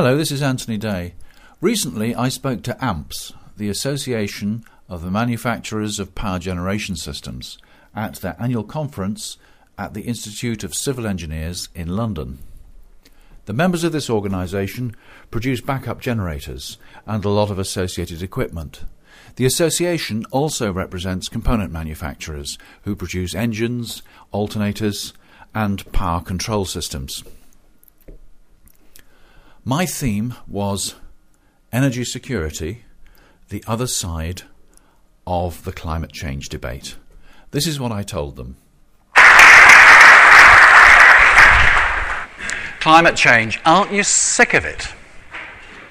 Hello, this is Anthony Day. Recently, I spoke to AMPS, the Association of the Manufacturers of Power Generation Systems, at their annual conference at the Institute of Civil Engineers in London. The members of this organisation produce backup generators and a lot of associated equipment. The association also represents component manufacturers who produce engines, alternators, and power control systems. My theme was energy security, the other side of the climate change debate. This is what I told them. Climate change, aren't you sick of it?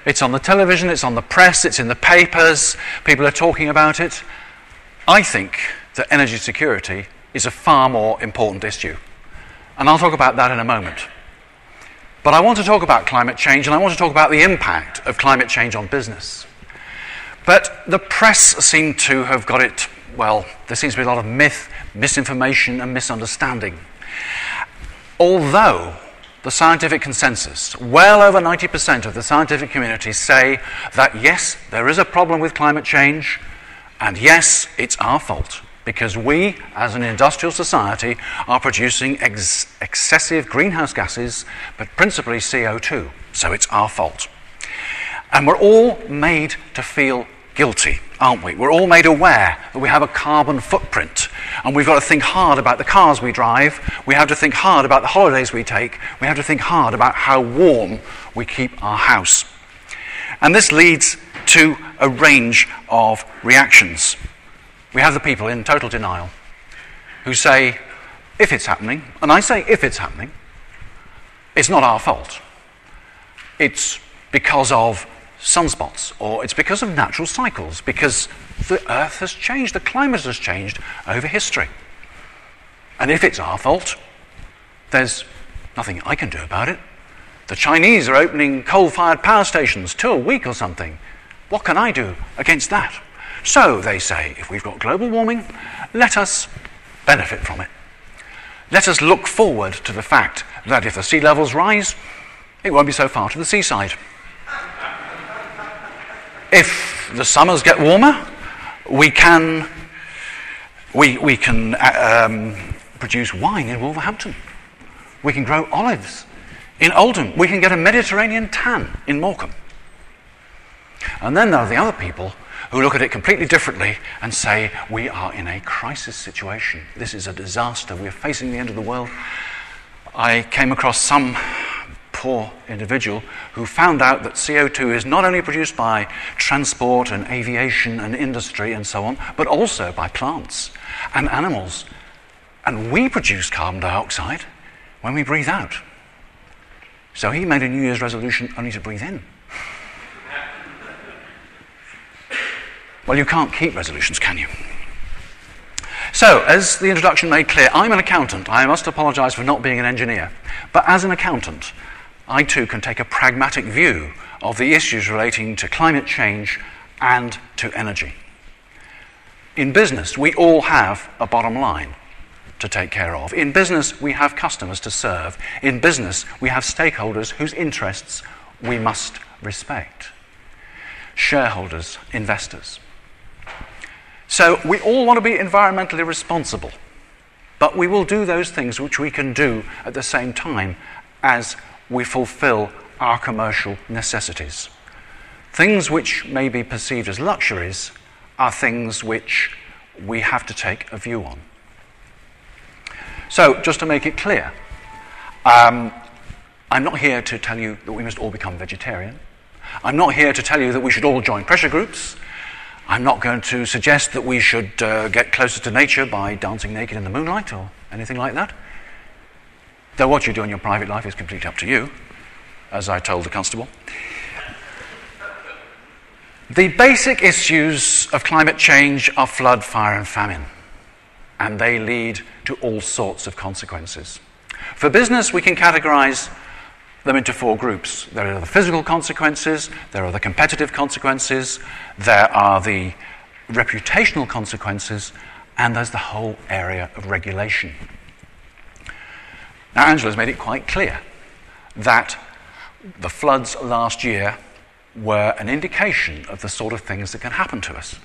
It's on the television, it's on the press, it's in the papers, people are talking about it. I think that energy security is a far more important issue. And I'll talk about that in a moment. But I want to talk about climate change and I want to talk about the impact of climate change on business. But the press seem to have got it, well, there seems to be a lot of myth, misinformation, and misunderstanding. Although the scientific consensus, well over 90% of the scientific community say that yes, there is a problem with climate change, and yes, it's our fault because we, as an industrial society, are producing ex- excessive greenhouse gases, but principally CO2. So it's our fault. And we're all made to feel guilty, aren't we? We're all made aware that we have a carbon footprint, and we've got to think hard about the cars we drive. We have to think hard about the holidays we take. We have to think hard about how warm we keep our house. And this leads to a range of reactions. We have the people in total denial who say, if it's happening, and I say if it's happening, it's not our fault. It's because of sunspots, or it's because of natural cycles, because the Earth has changed, the climate has changed over history. And if it's our fault, there's nothing I can do about it. The Chinese are opening coal fired power stations two a week or something. What can I do against that? So, they say, if we've got global warming, let us benefit from it. Let us look forward to the fact that if the sea levels rise, it won't be so far to the seaside. If the summers get warmer, we can, we, we can uh, um, produce wine in Wolverhampton. We can grow olives in Oldham. We can get a Mediterranean tan in Morecambe. And then there are the other people who look at it completely differently and say, We are in a crisis situation. This is a disaster. We're facing the end of the world. I came across some poor individual who found out that CO2 is not only produced by transport and aviation and industry and so on, but also by plants and animals. And we produce carbon dioxide when we breathe out. So he made a New Year's resolution only to breathe in. Well, you can't keep resolutions, can you? So, as the introduction made clear, I'm an accountant. I must apologize for not being an engineer. But as an accountant, I too can take a pragmatic view of the issues relating to climate change and to energy. In business, we all have a bottom line to take care of. In business, we have customers to serve. In business, we have stakeholders whose interests we must respect shareholders, investors. So we all want to be environmentally responsible, but we will do those things which we can do at the same time as we fulfill our commercial necessities. Things which may be perceived as luxuries are things which we have to take a view on. So, just to make it clear, um, I'm not here to tell you that we must all become vegetarian. I'm not here to tell you that we should all join pressure groups. I'm not going to suggest that we should uh, get closer to nature by dancing naked in the moonlight or anything like that. Though what you do in your private life is completely up to you, as I told the constable. The basic issues of climate change are flood, fire, and famine, and they lead to all sorts of consequences. For business, we can categorize them into four groups. There are the physical consequences, there are the competitive consequences, there are the reputational consequences, and there's the whole area of regulation. Now, Angela's made it quite clear that the floods last year were an indication of the sort of things that can happen to us.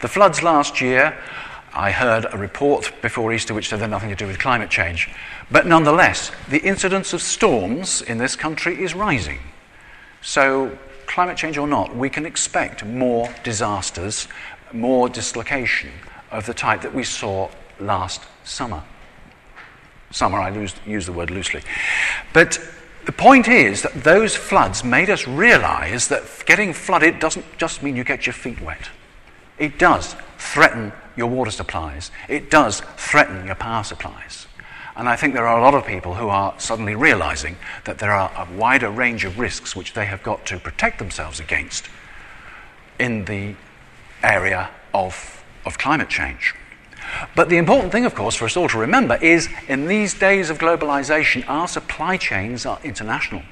The floods last year, I heard a report before Easter which said they're nothing to do with climate change. But nonetheless, the incidence of storms in this country is rising. So, climate change or not, we can expect more disasters, more dislocation of the type that we saw last summer. Summer, I use the word loosely. But the point is that those floods made us realize that getting flooded doesn't just mean you get your feet wet. It does threaten your water supplies, it does threaten your power supplies. And I think there are a lot of people who are suddenly realizing that there are a wider range of risks which they have got to protect themselves against in the area of, of climate change. But the important thing, of course, for us all to remember is in these days of globalization, our supply chains are international.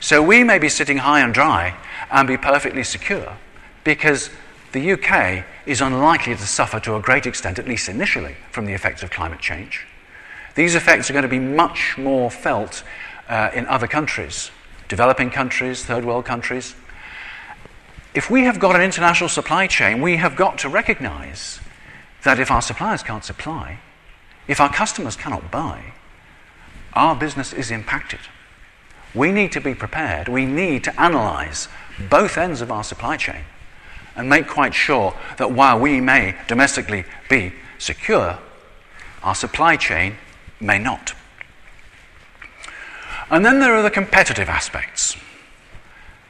So we may be sitting high and dry and be perfectly secure because the UK is unlikely to suffer to a great extent, at least initially, from the effects of climate change. These effects are going to be much more felt uh, in other countries, developing countries, third world countries. If we have got an international supply chain, we have got to recognize that if our suppliers can't supply, if our customers cannot buy, our business is impacted. We need to be prepared. We need to analyze both ends of our supply chain and make quite sure that while we may domestically be secure, our supply chain may not. And then there are the competitive aspects.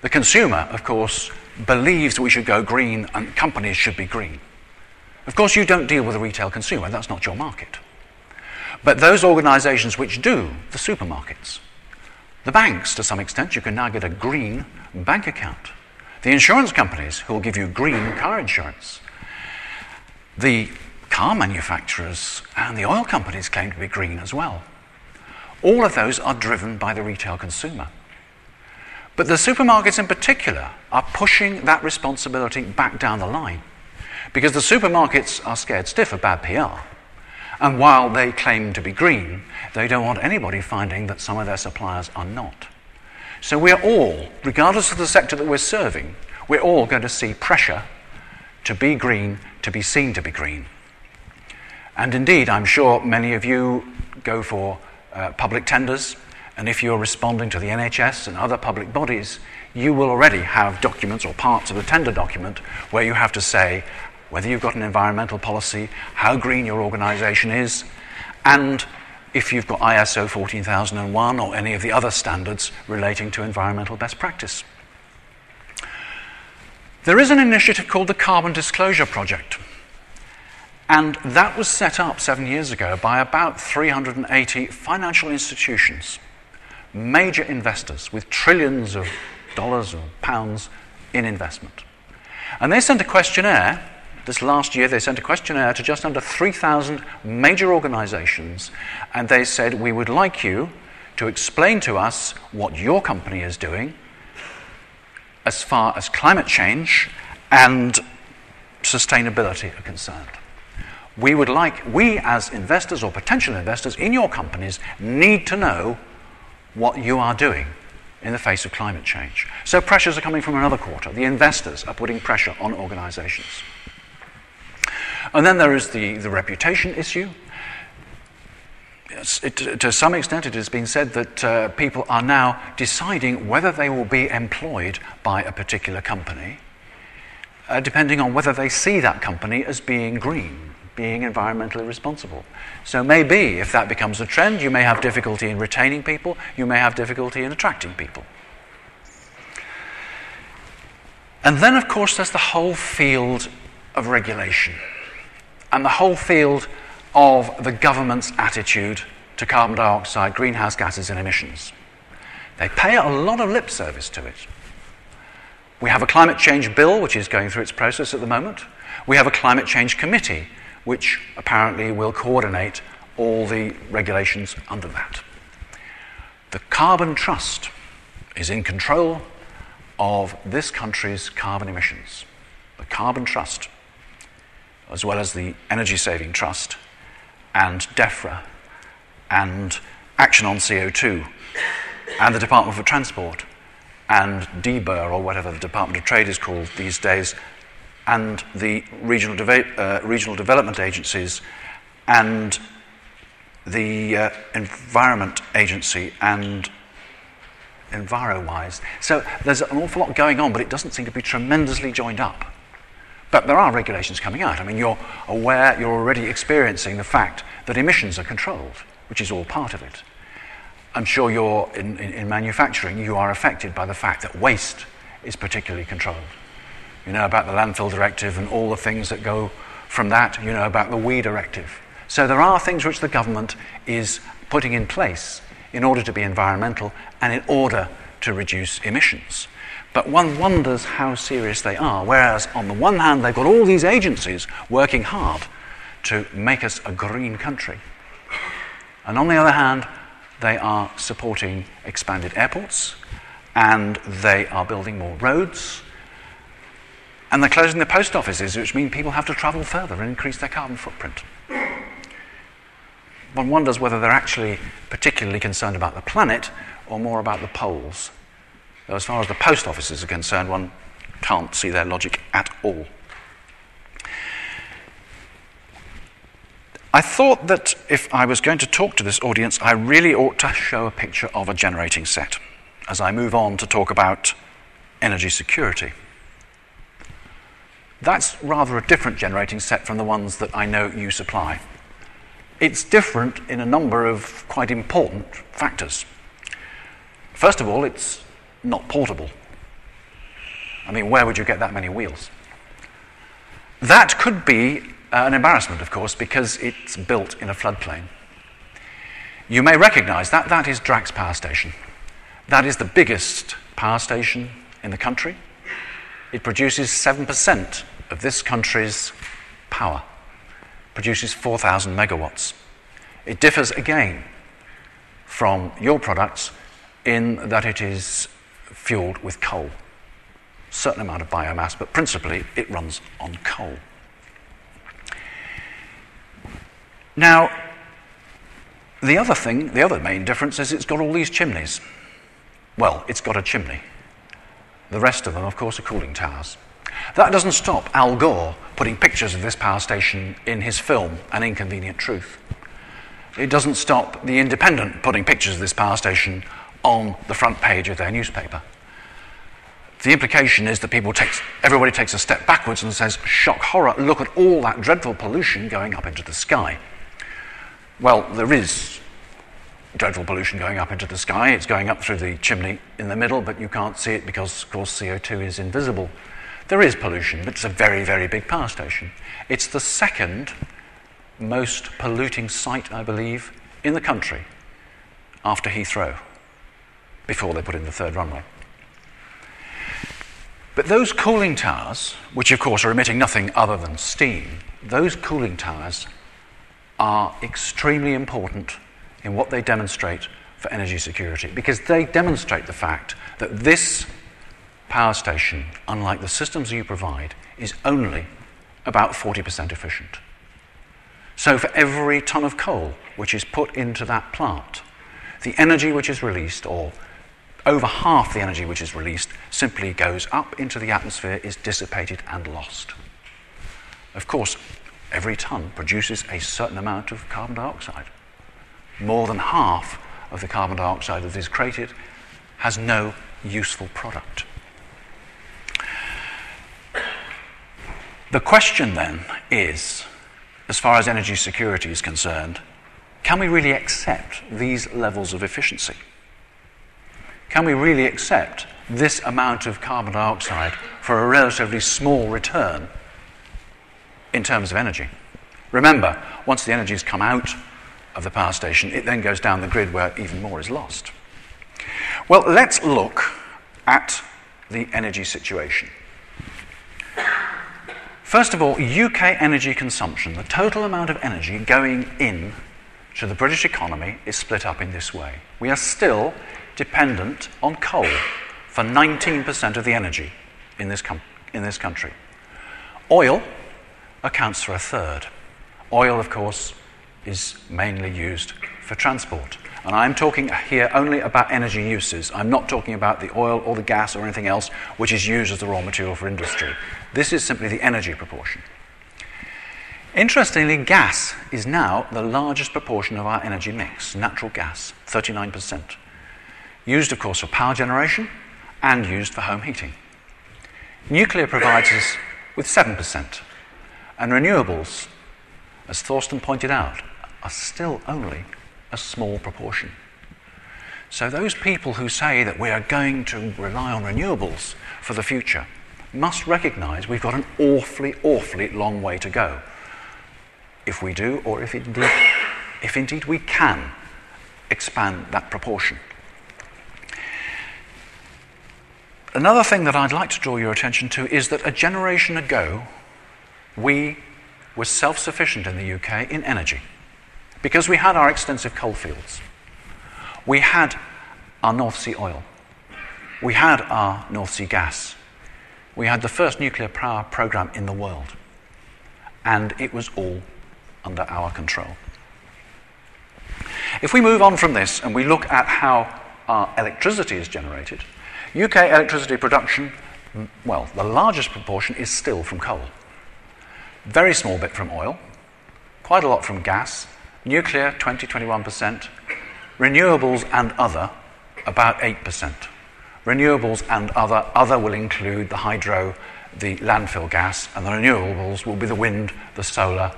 The consumer, of course, believes we should go green and companies should be green. Of course, you don't deal with a retail consumer, that's not your market. But those organizations which do, the supermarkets, the banks, to some extent, you can now get a green bank account. The insurance companies who will give you green car insurance. The car manufacturers and the oil companies claim to be green as well. All of those are driven by the retail consumer. But the supermarkets in particular are pushing that responsibility back down the line. Because the supermarkets are scared stiff of bad PR. And while they claim to be green, they don't want anybody finding that some of their suppliers are not. So we're all, regardless of the sector that we're serving, we're all going to see pressure to be green, to be seen to be green. And indeed, I'm sure many of you go for uh, public tenders, and if you're responding to the NHS and other public bodies, you will already have documents or parts of the tender document where you have to say whether you've got an environmental policy, how green your organisation is, and if you've got ISO 14001 or any of the other standards relating to environmental best practice. There is an initiative called the Carbon Disclosure Project. And that was set up seven years ago by about 380 financial institutions, major investors with trillions of dollars or pounds in investment. And they sent a questionnaire. This last year, they sent a questionnaire to just under 3,000 major organizations, and they said, We would like you to explain to us what your company is doing as far as climate change and sustainability are concerned we would like, we as investors or potential investors in your companies need to know what you are doing in the face of climate change. So pressures are coming from another quarter. The investors are putting pressure on organizations. And then there is the, the reputation issue. It, to some extent, it has been said that uh, people are now deciding whether they will be employed by a particular company, uh, depending on whether they see that company as being green being environmentally responsible. So, maybe if that becomes a trend, you may have difficulty in retaining people, you may have difficulty in attracting people. And then, of course, there's the whole field of regulation and the whole field of the government's attitude to carbon dioxide, greenhouse gases, and emissions. They pay a lot of lip service to it. We have a climate change bill, which is going through its process at the moment. We have a climate change committee, which apparently will coordinate all the regulations under that. The Carbon Trust is in control of this country's carbon emissions. The Carbon Trust, as well as the Energy Saving Trust and DEFRA and Action on CO2, and the Department for Transport, and DBER, or whatever the Department of Trade is called these days, and the regional, deva- uh, regional development agencies, and the uh, Environment Agency, and EnviroWise. So there's an awful lot going on, but it doesn't seem to be tremendously joined up. But there are regulations coming out. I mean, you're aware, you're already experiencing the fact that emissions are controlled, which is all part of it. I'm sure you're in, in, in, manufacturing, you are affected by the fact that waste is particularly controlled. You know about the landfill directive and all the things that go from that. You know about the WEEE directive. So there are things which the government is putting in place in order to be environmental and in order to reduce emissions. But one wonders how serious they are, whereas on the one hand, they've got all these agencies working hard to make us a green country. And on the other hand, they are supporting expanded airports and they are building more roads and they're closing the post offices, which means people have to travel further and increase their carbon footprint. One wonders whether they're actually particularly concerned about the planet or more about the poles. As far as the post offices are concerned, one can't see their logic at all. I thought that if I was going to talk to this audience, I really ought to show a picture of a generating set as I move on to talk about energy security. That's rather a different generating set from the ones that I know you supply. It's different in a number of quite important factors. First of all, it's not portable. I mean, where would you get that many wheels? That could be uh, an embarrassment, of course, because it's built in a floodplain. You may recognize that that is Drax Power Station. That is the biggest power station in the country. It produces 7% of this country's power, produces 4,000 megawatts. It differs again from your products in that it is fueled with coal. Certain amount of biomass, but principally it runs on coal. Now, the other thing, the other main difference is it's got all these chimneys. Well, it's got a chimney. The rest of them, of course, are cooling towers. That doesn't stop Al Gore putting pictures of this power station in his film, An Inconvenient Truth. It doesn't stop The Independent putting pictures of this power station on the front page of their newspaper. The implication is that people takes, everybody takes a step backwards and says, shock horror, look at all that dreadful pollution going up into the sky. Well, there is dreadful pollution going up into the sky. It's going up through the chimney in the middle, but you can't see it because, of course, CO2 is invisible. There is pollution, but it's a very, very big power station. It's the second most polluting site, I believe, in the country after Heathrow, before they put in the third runway. But those cooling towers, which of course are emitting nothing other than steam, those cooling towers are extremely important in what they demonstrate for energy security because they demonstrate the fact that this power station, unlike the systems you provide, is only about 40% efficient. So, for every ton of coal which is put into that plant, the energy which is released, or over half the energy which is released, simply goes up into the atmosphere, is dissipated, and lost. Of course, every ton produces a certain amount of carbon dioxide. More than half of the carbon dioxide that is created has no useful product. The question then is, as far as energy security is concerned, can we really accept these levels of efficiency? Can we really accept this amount of carbon dioxide for a relatively small return in terms of energy. Remember, once the energy has come out of the power station, it then goes down the grid where even more is lost. Well, let's look at the energy situation. First of all, UK energy consumption, the total amount of energy going in to the British economy is split up in this way. We are still dependent on coal for 19% of the energy in this, com- in this country. Oil accounts for a third. Oil, of course, is mainly used for transport. And I'm talking here only about energy uses. I'm not talking about the oil or the gas or anything else which is used as the raw material for industry. This is simply the energy proportion. Interestingly, gas is now the largest proportion of our energy mix, natural gas, 39%. Used, of course, for power generation and used for home heating. Nuclear provides us with 7%, and renewables, as Thorsten pointed out, are still only a small proportion. So, those people who say that we are going to rely on renewables for the future must recognize we've got an awfully, awfully long way to go. If we do, or if indeed, if indeed we can expand that proportion. Another thing that I'd like to draw your attention to is that a generation ago, we were self sufficient in the UK in energy because we had our extensive coal fields. We had our North Sea oil. We had our North Sea gas. We had the first nuclear power program in the world. And it was all under our control. If we move on from this and we look at how our electricity is generated, UK electricity production, well, the largest proportion is still from coal. Very small bit from oil, quite a lot from gas, nuclear 20 21%, renewables and other about 8%. Renewables and other, other will include the hydro, the landfill gas, and the renewables will be the wind, the solar,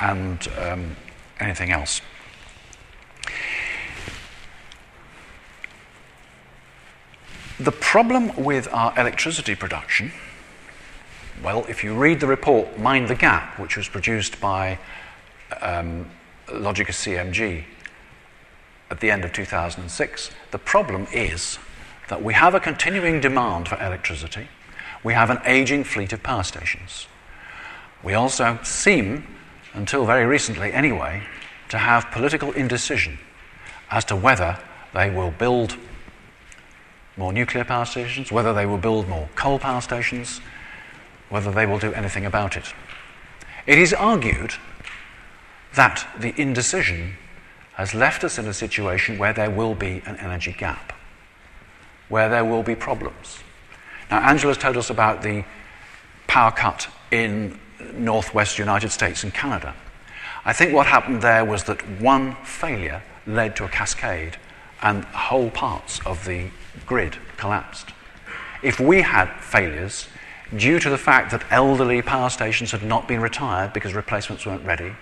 and um, anything else. The problem with our electricity production, well, if you read the report Mind the Gap, which was produced by um, Logica CMG at the end of 2006, the problem is that we have a continuing demand for electricity. We have an aging fleet of power stations. We also seem, until very recently anyway, to have political indecision as to whether they will build more nuclear power stations, whether they will build more coal power stations, whether they will do anything about it. It is argued that the indecision has left us in a situation where there will be an energy gap, where there will be problems. Now, Angela's told us about the power cut in northwest United States and Canada. I think what happened there was that one failure led to a cascade and whole parts of the grid collapsed. If we had failures due to the fact that elderly power stations had not been retired because replacements weren't ready,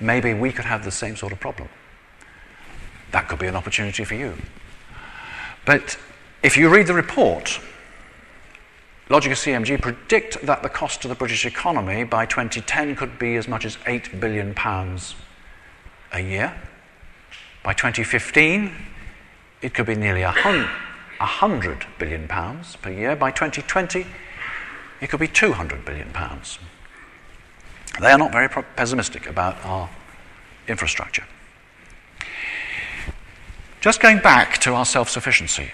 maybe we could have the same sort of problem. That could be an opportunity for you. But if you read the report, Logica CMG predict that the cost to the British economy by 2010 could be as much as 8 billion pounds a year. By 2015, it could be nearly a 100 billion pounds per year. By 2020, it could be 200 billion pounds. They are not very pessimistic about our infrastructure. Just going back to our self sufficiency,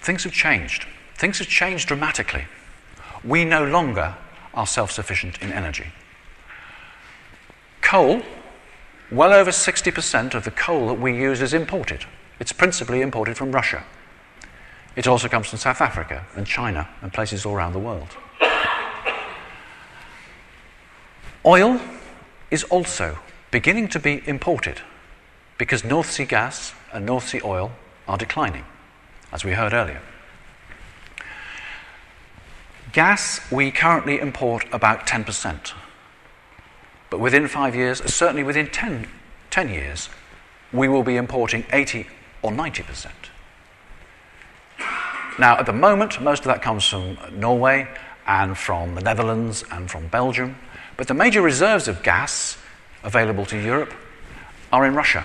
things have changed. Things have changed dramatically. We no longer are self sufficient in energy. Coal, well over 60% of the coal that we use is imported. It's principally imported from Russia. It also comes from South Africa and China and places all around the world. Oil is also beginning to be imported because North Sea gas and North Sea oil are declining, as we heard earlier. Gas, we currently import about 10%. But within five years, certainly within 10, 10 years, we will be importing 80 or 90%. Now, at the moment, most of that comes from Norway and from the Netherlands and from Belgium. But the major reserves of gas available to Europe are in Russia.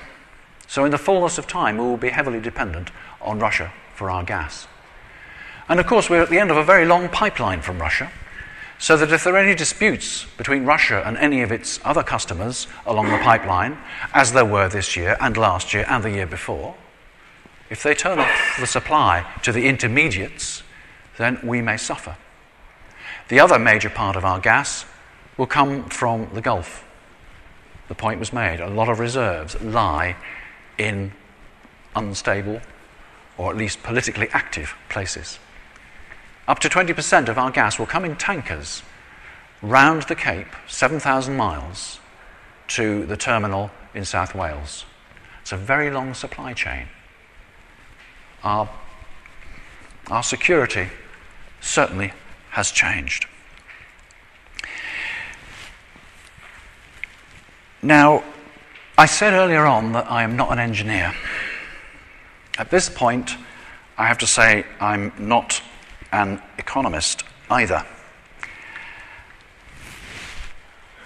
So, in the fullness of time, we will be heavily dependent on Russia for our gas. And of course, we're at the end of a very long pipeline from Russia, so that if there are any disputes between Russia and any of its other customers along the pipeline, as there were this year and last year and the year before, if they turn off the supply to the intermediates, then we may suffer. The other major part of our gas will come from the Gulf. The point was made. A lot of reserves lie in unstable, or at least politically active places. Up to 20% of our gas will come in tankers round the Cape, 7,000 miles, to the terminal in South Wales. It's a very long supply chain. Our, our security certainly has changed. Now, I said earlier on that I am not an engineer. At this point, I have to say I'm not an economist either.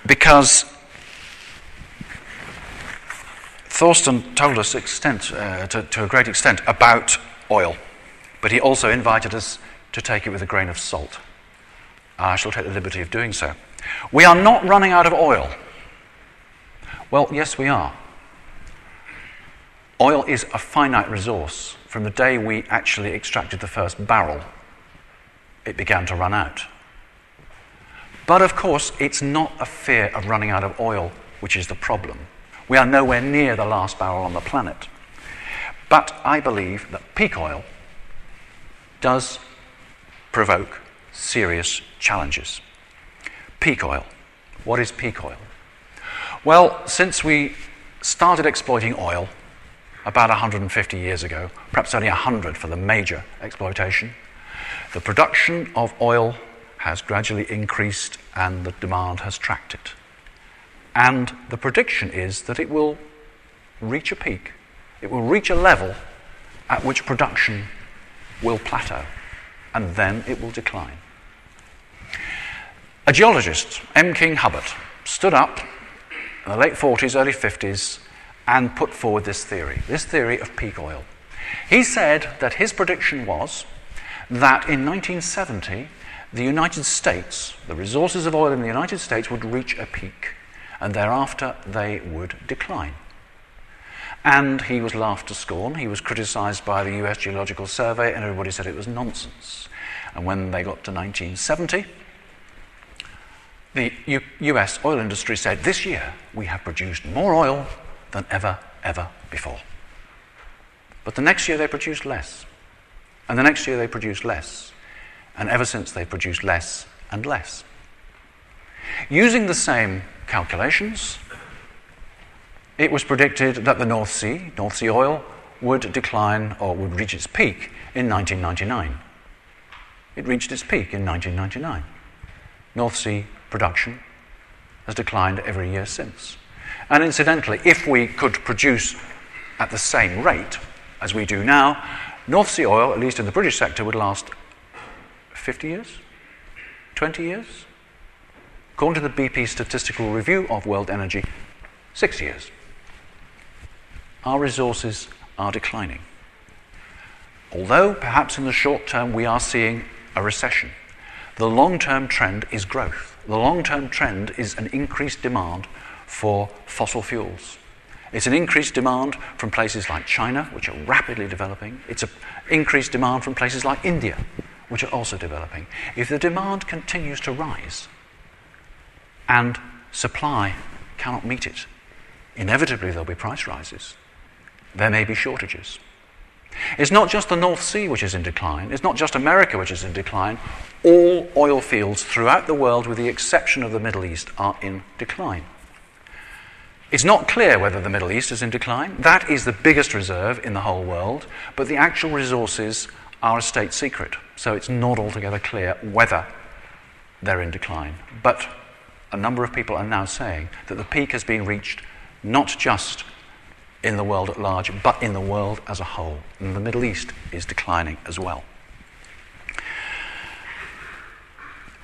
Because Thorsten told us extent, uh, to, to a great extent about oil, but he also invited us to take it with a grain of salt. Ah, I shall take the liberty of doing so. We are not running out of oil. Well, yes, we are. Oil is a finite resource. From the day we actually extracted the first barrel, it began to run out. But of course, it's not a fear of running out of oil which is the problem. We are nowhere near the last barrel on the planet. But I believe that peak oil does provoke serious challenges. Peak oil. What is peak oil? Well, since we started exploiting oil about 150 years ago, perhaps only 100 for the major exploitation, the production of oil has gradually increased and the demand has tracked it. And the prediction is that it will reach a peak, it will reach a level at which production will plateau, and then it will decline. A geologist, M. King Hubbert, stood up in the late 40s, early 50s, and put forward this theory, this theory of peak oil. He said that his prediction was that in 1970, the United States, the resources of oil in the United States would reach a peak and thereafter they would decline. And he was laughed to scorn. He was criticized by the US Geological Survey, and everybody said it was nonsense. And when they got to 1970, the U- US oil industry said, This year we have produced more oil than ever, ever before. But the next year they produced less. And the next year they produced less. And ever since they produced less and less. Using the same calculations, it was predicted that the North Sea, North Sea oil, would decline or would reach its peak in 1999. It reached its peak in 1999. North Sea production has declined every year since. And incidentally, if we could produce at the same rate as we do now, North Sea oil, at least in the British sector, would last 50 years? 20 years? According to the BP Statistical Review of World Energy, six years. Our resources are declining. Although perhaps in the short term we are seeing a recession, the long term trend is growth. The long term trend is an increased demand for fossil fuels. It's an increased demand from places like China, which are rapidly developing. It's an increased demand from places like India, which are also developing. If the demand continues to rise, and supply cannot meet it. Inevitably, there'll be price rises. There may be shortages. It's not just the North Sea which is in decline, it's not just America which is in decline. All oil fields throughout the world, with the exception of the Middle East, are in decline. It's not clear whether the Middle East is in decline. That is the biggest reserve in the whole world, but the actual resources are a state secret, so it's not altogether clear whether they're in decline. But a number of people are now saying that the peak has been reached not just in the world at large, but in the world as a whole. And the Middle East is declining as well.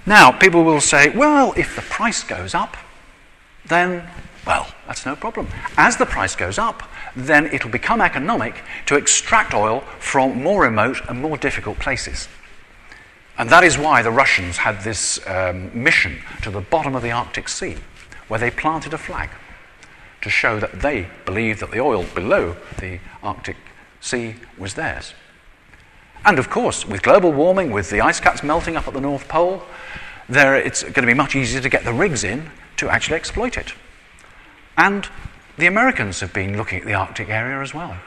Now, people will say, well, if the price goes up, then, well, that's no problem. As the price goes up, then it'll become economic to extract oil from more remote and more difficult places. And that is why the Russians had this um, mission to the bottom of the Arctic Sea, where they planted a flag to show that they believed that the oil below the Arctic Sea was theirs. And of course, with global warming, with the ice caps melting up at the North Pole, there, it's going to be much easier to get the rigs in to actually exploit it. And the Americans have been looking at the Arctic area as well.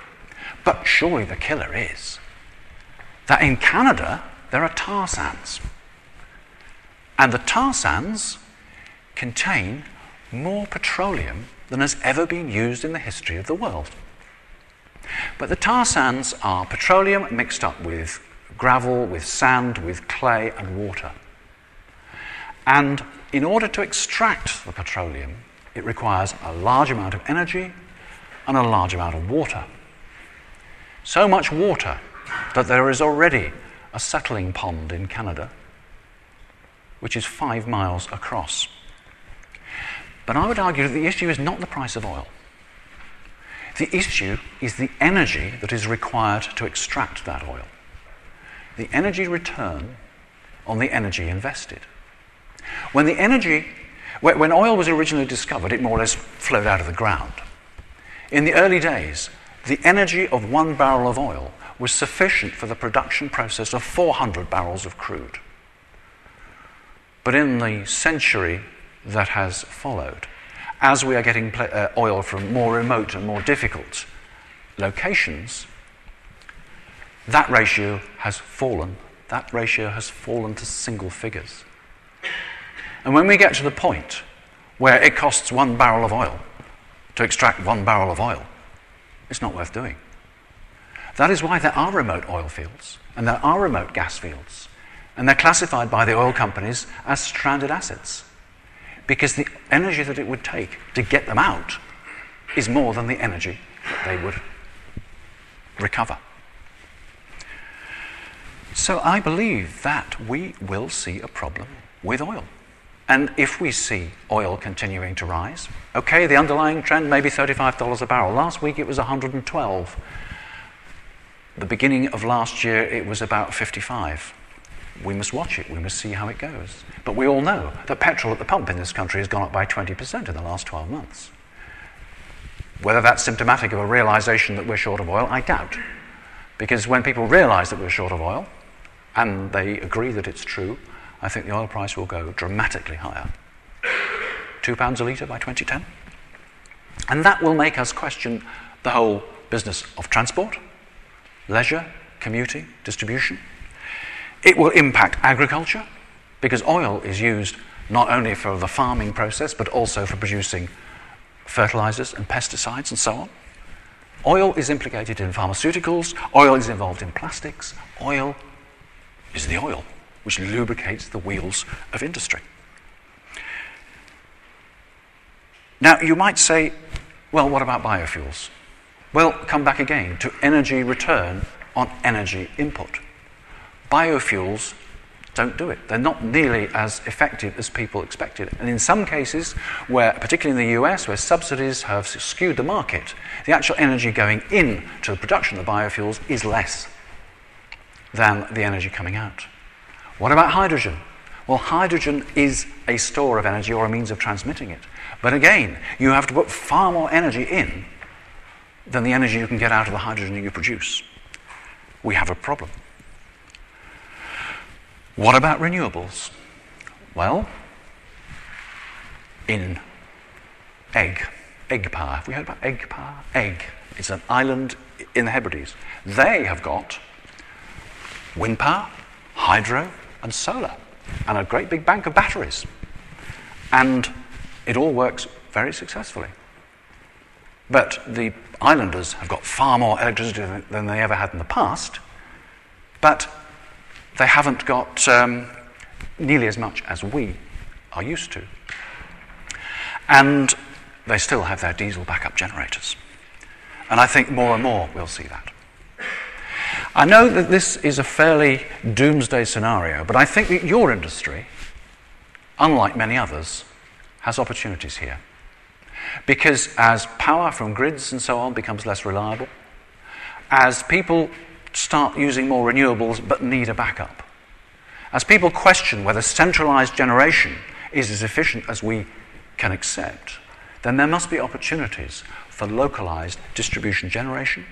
But surely the killer is that in Canada there are tar sands. And the tar sands contain more petroleum than has ever been used in the history of the world. But the tar sands are petroleum mixed up with gravel, with sand, with clay, and water. And in order to extract the petroleum, it requires a large amount of energy and a large amount of water. So much water that there is already a settling pond in Canada, which is five miles across. But I would argue that the issue is not the price of oil. The issue is the energy that is required to extract that oil. The energy return on the energy invested. When the energy, when oil was originally discovered, it more or less flowed out of the ground. In the early days, the energy of one barrel of oil was sufficient for the production process of 400 barrels of crude. But in the century that has followed, as we are getting uh, oil from more remote and more difficult locations, that ratio has fallen. That ratio has fallen to single figures. And when we get to the point where it costs one barrel of oil to extract one barrel of oil, it's not worth doing. That is why there are remote oil fields and there are remote gas fields. And they're classified by the oil companies as stranded assets because the energy that it would take to get them out is more than the energy that they would recover. So I believe that we will see a problem with oil. And if we see oil continuing to rise, okay, the underlying trend may be $35 a barrel. Last week it was 112. The beginning of last year it was about 55 we must watch it, we must see how it goes. But we all know that petrol at the pump in this country has gone up by 20% in the last 12 months. Whether that's symptomatic of a realization that we're short of oil, I doubt. Because when people realize that we're short of oil, and they agree that it's true, I think the oil price will go dramatically higher. Two pounds a litre by 2010. And that will make us question the whole business of transport, leisure, commuting, distribution. It will impact agriculture because oil is used not only for the farming process but also for producing fertilizers and pesticides and so on. Oil is implicated in pharmaceuticals, oil is involved in plastics, oil is the oil which lubricates the wheels of industry. Now, you might say, well, what about biofuels? Well, come back again to energy return on energy input biofuels don't do it. They're not nearly as effective as people expected. And in some cases, where, particularly in the US, where subsidies have skewed the market, the actual energy going in to the production of the biofuels is less than the energy coming out. What about hydrogen? Well, hydrogen is a store of energy or a means of transmitting it. But again, you have to put far more energy in than the energy you can get out of the hydrogen you produce. We have a problem. What about renewables? Well, in Eigg, Eigg Power. Have we heard about Eigg Power? Eigg. It's an island in the Hebrides. They have got wind power, hydro, and solar, and a great big bank of batteries. And it all works very successfully. But the islanders have got far more electricity than they ever had in the past, but they haven't got um, nearly as much as we are used to. And they still have their diesel backup generators. And I think more and more we'll see that. I know that this is a fairly doomsday scenario, but I think that your industry, unlike many others, has opportunities here. Because as power from grids and so on becomes less reliable, as people start using more renewables but need a backup. As people question whether centralized generation is as efficient as we can accept, then there must be opportunities for localized distribution generation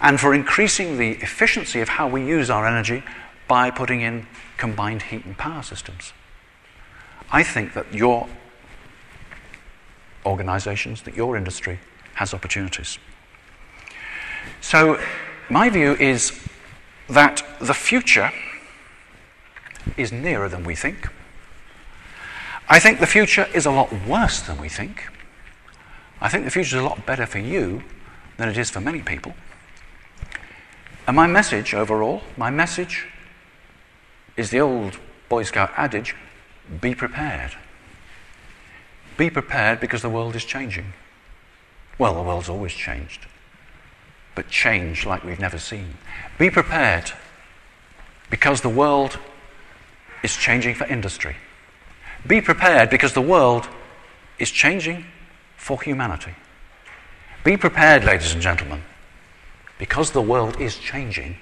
and for increasing the efficiency of how we use our energy by putting in combined heat and power systems. I think that your organizations, that your industry has opportunities. So, my view is that the future is nearer than we think. I think the future is a lot worse than we think. I think the future is a lot better for you than it is for many people. And my message overall, my message is the old Boy Scout adage be prepared. Be prepared because the world is changing. Well, the world's always changed, but change like we've never seen. Be prepared because the world is changing for industry. Be prepared because the world is changing for humanity. Be prepared, ladies and gentlemen, because the world is changing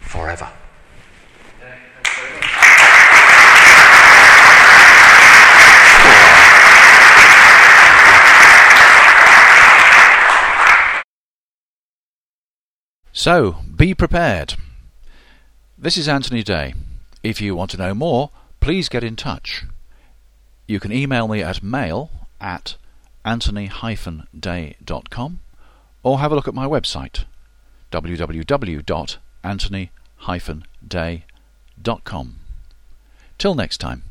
forever. So, be prepared. This is Anthony Day. If you want to know more, please get in touch. You can email me at mail at anthony-day.com or have a look at my website www.anthony-day.com. Till next time.